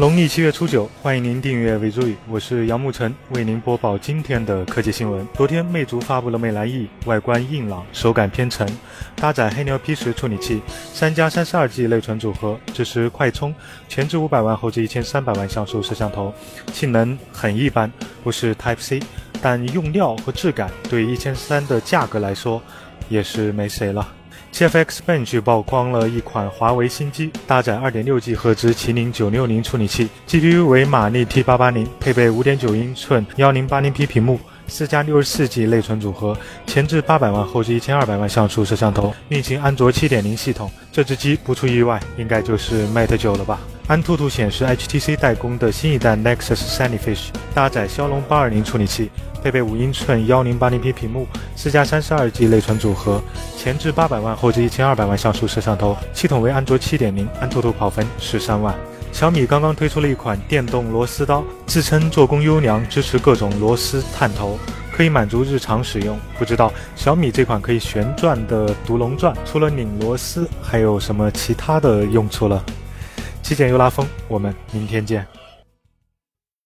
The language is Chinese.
农历七月初九，欢迎您订阅伟注语，我是杨沐晨，为您播报今天的科技新闻。昨天，魅族发布了魅蓝 E，外观硬朗，手感偏沉，搭载黑牛 P 十处理器，三加三十二 G 内存组合，支持快充，前置五百万，后置一千三百万像素摄像头，性能很一般，不是 Type C，但用料和质感对一千三的价格来说，也是没谁了。CFX Bench 曝光了一款华为新机，搭载 2.6G 赫兹麒麟960处理器，GPU 为马力 T880，配备5.9英寸 1080p 屏幕四加六十四 G 内存组合，前置八百万，后置一千二百万像素摄像头，运行安卓七点零系统。这只机不出意外，应该就是 Mate 九了吧？安兔兔显示，HTC 代工的新一代 Nexus Sunnyfish 搭载骁龙820处理器。配备五英寸幺零八零 P 屏幕，四加三十二 G 内存组合，前置八百万，后置一千二百万像素摄像头，系统为安卓七点零，安兔兔跑分十三万。小米刚刚推出了一款电动螺丝刀，自称做工优良，支持各种螺丝探头，可以满足日常使用。不知道小米这款可以旋转的独龙钻，除了拧螺丝，还有什么其他的用处了？极简又拉风，我们明天见。